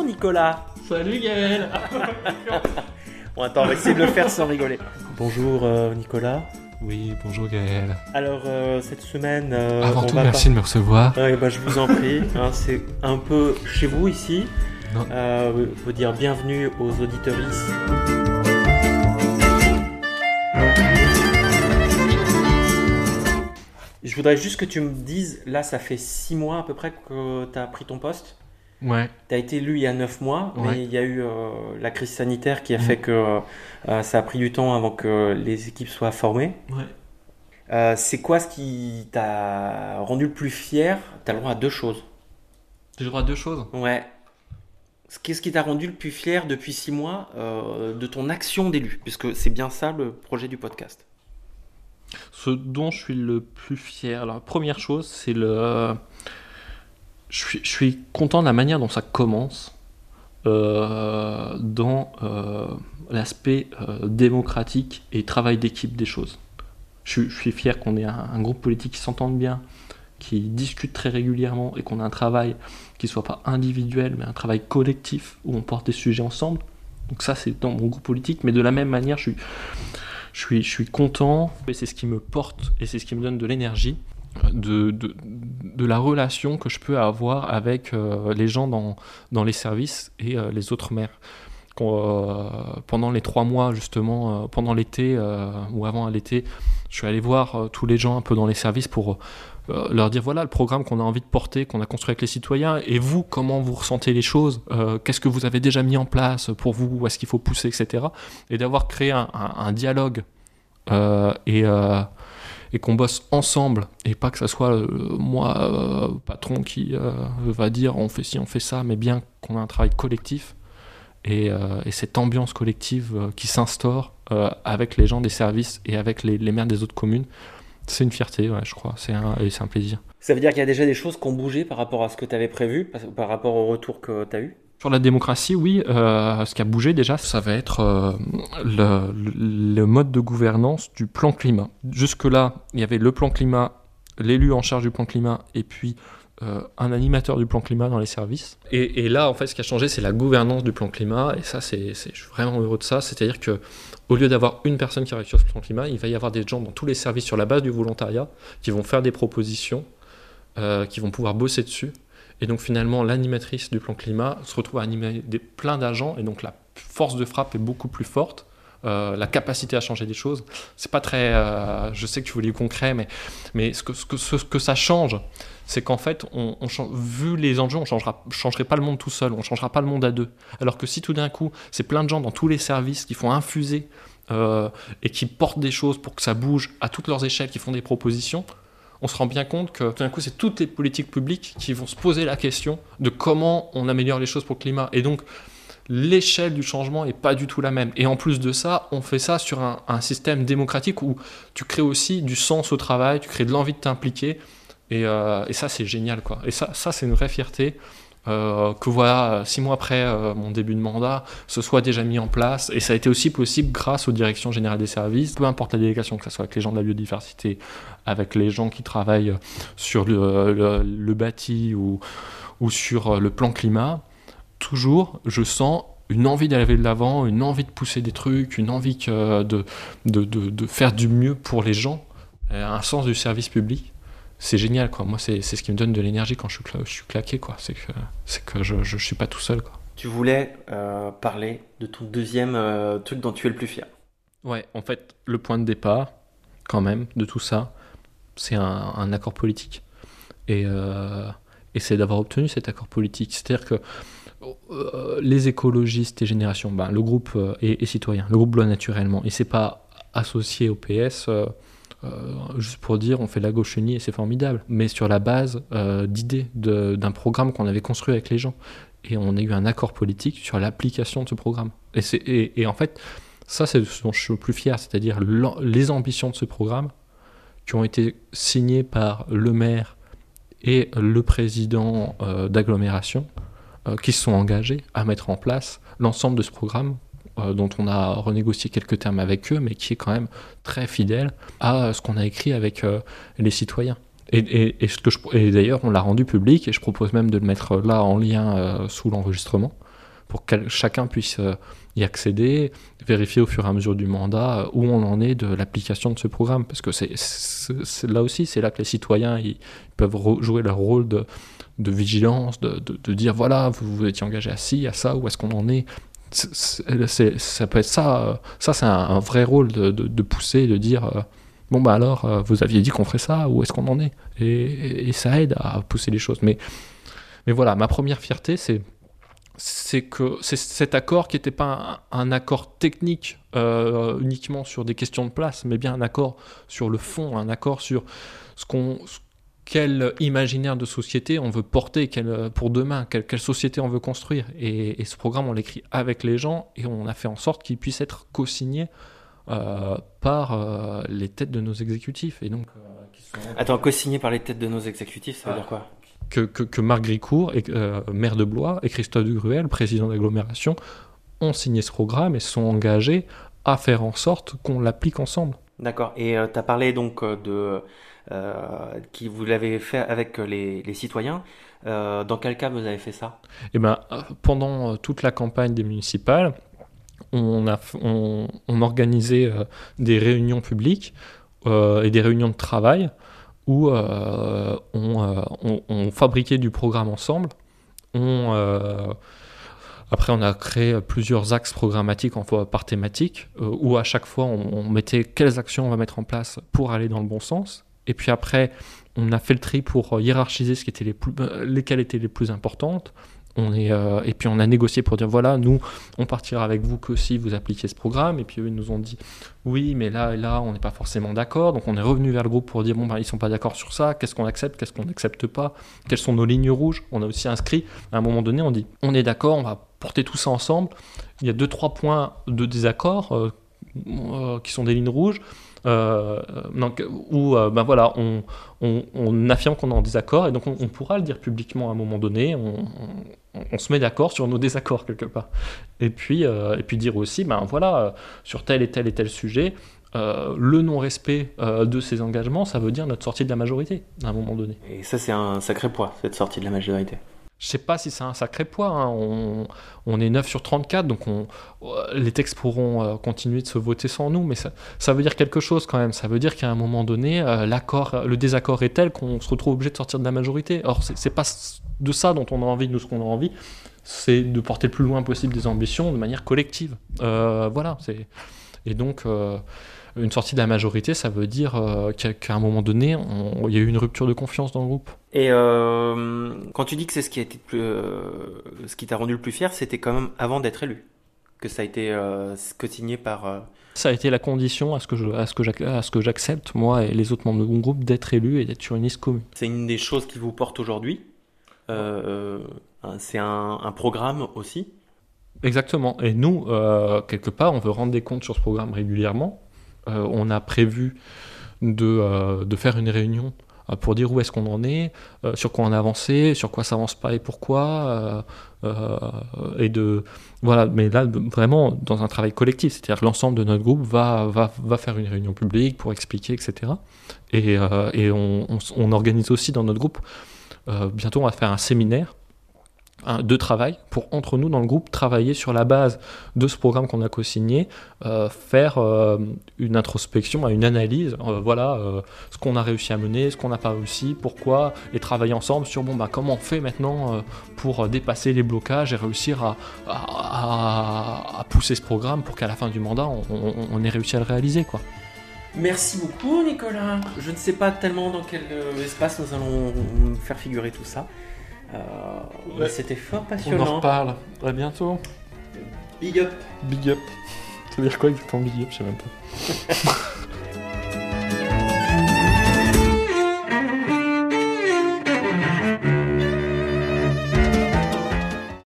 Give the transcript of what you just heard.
Bonjour Nicolas. Salut Gaël. bon attends, on va essayer de le faire sans rigoler. Bonjour euh, Nicolas. Oui, bonjour Gaël. Alors euh, cette semaine... euh, Avant on tout, va merci de me recevoir. Ouais, bah, je vous en prie. hein, c'est un peu chez vous ici. Non. Euh, vous dire bienvenue aux auditeuristes. Je voudrais juste que tu me dises, là ça fait 6 mois à peu près que tu as pris ton poste. Ouais. Tu as été élu il y a 9 mois, Ouais. mais il y a eu euh, la crise sanitaire qui a fait que euh, ça a pris du temps avant que les équipes soient formées. Ouais. Euh, c'est quoi ce qui t'a rendu le plus fier? Tu as le droit à deux choses. J'ai le droit à deux choses? Ouais. Qu'est-ce qui t'a rendu le plus fier depuis 6 mois euh, de ton action d'élu? Puisque c'est bien ça le projet du podcast. Ce dont je suis le plus fier, la première chose, c'est le. Je suis, content de la manière dont ça commence euh, dans euh, l'aspect euh, démocratique et travail d'équipe des choses. Je, suis- fier qu'on ait un, groupe politique qui s'entende bien, qui discute très régulièrement et qu'on a un travail qui soit pas individuel mais un travail collectif où on porte des sujets ensemble. Donc ça c'est dans mon groupe politique, mais de la même manière je suis, je suis, je suis content et c'est ce qui me porte et c'est ce qui me donne de l'énergie de, de, la relation que je peux avoir avec euh, les gens dans, dans les services et euh, les autres maires. Euh, pendant les trois mois justement, pendant l'été ou avant l'été, je suis allé voir tous les gens un peu dans les services pour leur dire voilà le programme qu'on a envie de porter, qu'on a construit avec les citoyens, et vous, comment vous ressentez les choses, qu'est-ce que vous avez déjà mis en place pour vous, où est-ce qu'il faut pousser, etc. Et d'avoir créé un, dialogue et, et qu'on bosse ensemble, et pas que ça soit euh, moi, euh, patron, qui euh, va dire on fait ci, on fait ça, mais bien qu'on a un travail collectif. Et, et cette ambiance collective qui s'instaure avec les gens des services et avec les, maires des autres communes, c'est une fierté, ouais, je crois, c'est et c'est un plaisir. Ça veut dire qu'il y a déjà des choses qui ont bougé par rapport à ce que tu avais prévu, par- par rapport au retour que tu as eu? Sur la démocratie, oui, euh, ce qui a bougé déjà, ça va être euh, le, mode de gouvernance du plan climat. Jusque-là, il y avait le plan climat, l'élu en charge du plan climat, et puis euh, un animateur du plan climat dans les services. Et, là, en fait, ce qui a changé, c'est la gouvernance du plan climat, et ça, c'est, je suis vraiment heureux de ça. C'est-à-dire que au lieu d'avoir une personne qui travaille sur ce plan climat, il va y avoir des gens dans tous les services sur la base du volontariat qui vont faire des propositions, qui vont pouvoir bosser dessus. Et donc finalement, l'animatrice du plan climat se retrouve à animer des, plein d'agents, et donc la force de frappe est beaucoup plus forte. Euh, la capacité à changer des choses, c'est pas très. euh, je sais que tu voulais du concret, mais, mais ce, que, ce, que, ce que ça change, c'est qu'en fait, vu les enjeux, on changera, changerait pas le monde tout seul, on changera pas le monde à deux. Alors que si tout d'un coup, c'est plein de gens dans tous les services qui font infuser euh, et qui portent des choses pour que ça bouge à toutes leurs échelles, qui font des propositions, on se rend bien compte que tout d'un coup, c'est toutes les politiques publiques qui vont se poser la question de comment on améliore les choses pour le climat. Et donc, l'échelle du changement est pas du tout la même. Et en plus de ça, on fait ça sur un, un système démocratique où tu crées aussi du sens au travail, tu crées de l'envie de t'impliquer. Et, euh, et ça, c'est génial, quoi. Et ça, ça c'est une vraie fierté. Euh, que voilà, six mois après euh, mon début de mandat, ce soit déjà mis en place. Et ça a été aussi possible grâce aux directions générales des services, peu importe la délégation, que ce soit avec les gens de la biodiversité, avec les gens qui travaillent sur le, bâti ou, sur le plan climat, toujours je sens une envie d'aller de l'avant, une envie de pousser des trucs, une envie de, faire du mieux pour les gens, euh, un sens du service public. C'est génial, quoi. Moi, c'est ce qui me donne de l'énergie quand je suis, je suis claqué, quoi. C'est que, c'est que je, je suis pas tout seul, quoi. Tu voulais euh, parler de ton deuxième euh, truc dont tu es le plus fier. Ouais, en fait, le point de départ, quand même, de tout ça, c'est un, un accord politique. Et, euh, et c'est d'avoir obtenu cet accord politique. C'est-à-dire que les écologistes et Génération, ben, le groupe est, est citoyen, le groupe bloit naturellement. Et c'est pas associé au PS, juste pour dire on fait la gauche unie et c'est formidable. Mais sur la base euh, d'idées d'un programme qu'on avait construit avec les gens. Et on a eu un accord politique sur l'application de ce programme. Et, en fait, ça, c'est ce dont je suis le plus fier, c'est-à-dire les ambitions de ce programme qui ont été signées par le maire et le président euh, d'agglomération euh, qui se sont engagés à mettre en place l'ensemble de ce programme euh, dont on a renégocié quelques termes avec eux, mais qui est quand même très fidèle à ce qu'on a écrit avec euh, les citoyens. Et, ce que je- et d'ailleurs, on l'a rendu public et je propose même de le mettre là en lien euh, sous l'enregistrement pour que chacun puisse y accéder, vérifier au fur et à mesure du mandat où on en est de l'application de ce programme. Parce que c'est là aussi, c'est là que les citoyens peuvent jouer leur rôle de, de vigilance, de, de, dire voilà, vous vous étiez engagé à ci, à ça, où est-ce qu'on en est ça peut être ça. Ça, c'est un, vrai rôle de, pousser, de dire bon bah alors euh, vous aviez dit qu'on ferait ça où est-ce qu'on en est? Et, ça aide à pousser les choses mais mais voilà ma première fierté c'est c'est que c'est cet accord qui n'était pas un, accord technique euh, uniquement sur des questions de place mais bien un accord sur le fond un accord sur ce qu'on quel imaginaire de société on veut porter quel, pour demain, quelle, quelle, société on veut construire. Et, et ce programme, on l'écrit avec les gens et on a fait en sorte qu'il puisse être co-signé euh, par euh, les têtes de nos exécutifs. Et donc, euh, Attends, co-signé par les têtes de nos exécutifs, ça veut dire quoi? Que, que, Marc Gricourt, maire de Blois, et Christophe Dugruel, président d'agglomération, ont signé ce programme et sont engagés à faire en sorte qu'on l'applique ensemble. D'accord. Et tu as parlé donc de qui vous l'avez fait avec les, citoyens. dans quel cas vous avez fait ça? Eh ben, pendant toute la campagne des municipales, on, organisait euh, des réunions publiques euh, et des réunions de travail où euh, on, fabriquait du programme ensemble. après, on a créé plusieurs axes programmatiques par thématique, où à chaque fois, on, mettait quelles actions on va mettre en place pour aller dans le bon sens. Et puis après, on a fait le tri pour hiérarchiser ce qui était les plus, lesquelles étaient les plus importantes. On est, euh, et puis on a négocié pour dire voilà, nous, on partira avec vous que si vous appliquez ce programme. Et puis eux, ils nous ont dit oui, mais là et là, on n'est pas forcément d'accord. Donc on est revenu vers le groupe pour dire bon, ben, ils sont pas d'accord sur ça. Qu'est-ce qu'on accepte, qu'est-ce qu'on n'accepte pas? Quelles sont nos lignes rouges? On a aussi inscrit, à un moment donné, on dit on est d'accord, on va porter tout ça ensemble. Il y a deux, trois points de désaccord euh, euh, qui sont des lignes rouges. Euh, donc, où euh, ben voilà, on, affirme qu'on est en désaccord et donc on, pourra le dire publiquement à un moment donné, on, se met d'accord sur nos désaccords quelque part. Et puis, euh, et puis dire aussi, ben voilà, sur tel et tel et tel sujet, le non-respect de ces engagements, ça veut dire notre sortie de la majorité à un moment donné. Et ça, c'est un sacré poids, cette sortie de la majorité. Je sais pas si c'est un sacré poids. Hein. On, est 9 sur 34, donc on, les textes pourront euh, continuer de se voter sans nous, mais ça, veut dire quelque chose quand même. Ça veut dire qu'à un moment donné, euh, le désaccord est tel qu'on se retrouve obligé de sortir de la majorité. Or, c'est pas de ça dont on a envie, nous, ce qu'on a envie, c'est de porter le plus loin possible des ambitions de manière collective. Euh, voilà. Et donc une sortie de la majorité, ça veut dire euh, qu'à un moment donné, il y a eu une rupture de confiance dans le groupe. Et euh, quand tu dis que c'est ce qui a été plus, euh, ce qui t'a rendu le plus fier, c'était quand même avant d'être élu, que ça a été co-signé par. Ça a été la condition à ce que je, à ce que à ce que j'accepte moi et les autres membres de mon groupe d'être élu et d'être sur une liste commune. C'est une des choses qui vous porte aujourd'hui. c'est un, un, programme aussi? Exactement. Et nous, quelque part, on veut rendre des comptes sur ce programme régulièrement on a prévu de, euh, de faire une réunion euh, pour dire où est-ce qu'on en est, sur quoi on a avancé, sur quoi ça avance pas et pourquoi, et de voilà. Mais là, vraiment dans un travail collectif, c'est-à-dire l'ensemble de notre groupe va, va, va, faire une réunion publique pour expliquer, etc. Et, et on, on, organise aussi dans notre groupe. bientôt, on va faire un séminaire de travail pour, entre nous, dans le groupe, travailler sur la base de ce programme qu'on a co-signé, euh, faire euh, une introspection, une analyse, euh, voilà, ce qu'on a réussi à mener, ce qu'on n'a pas réussi, pourquoi, et travailler ensemble sur, bon, bah, comment on fait maintenant pour dépasser les blocages et réussir à, pousser ce programme pour qu'à la fin du mandat, on, ait réussi à le réaliser, quoi. Merci beaucoup Nicolas. Je ne sais pas tellement dans quel espace nous allons faire figurer tout ça. C'était fort passionnant. On en reparle. À bientôt. Big up. Big up. Ça veut dire quoi exactement big up? Je sais même pas.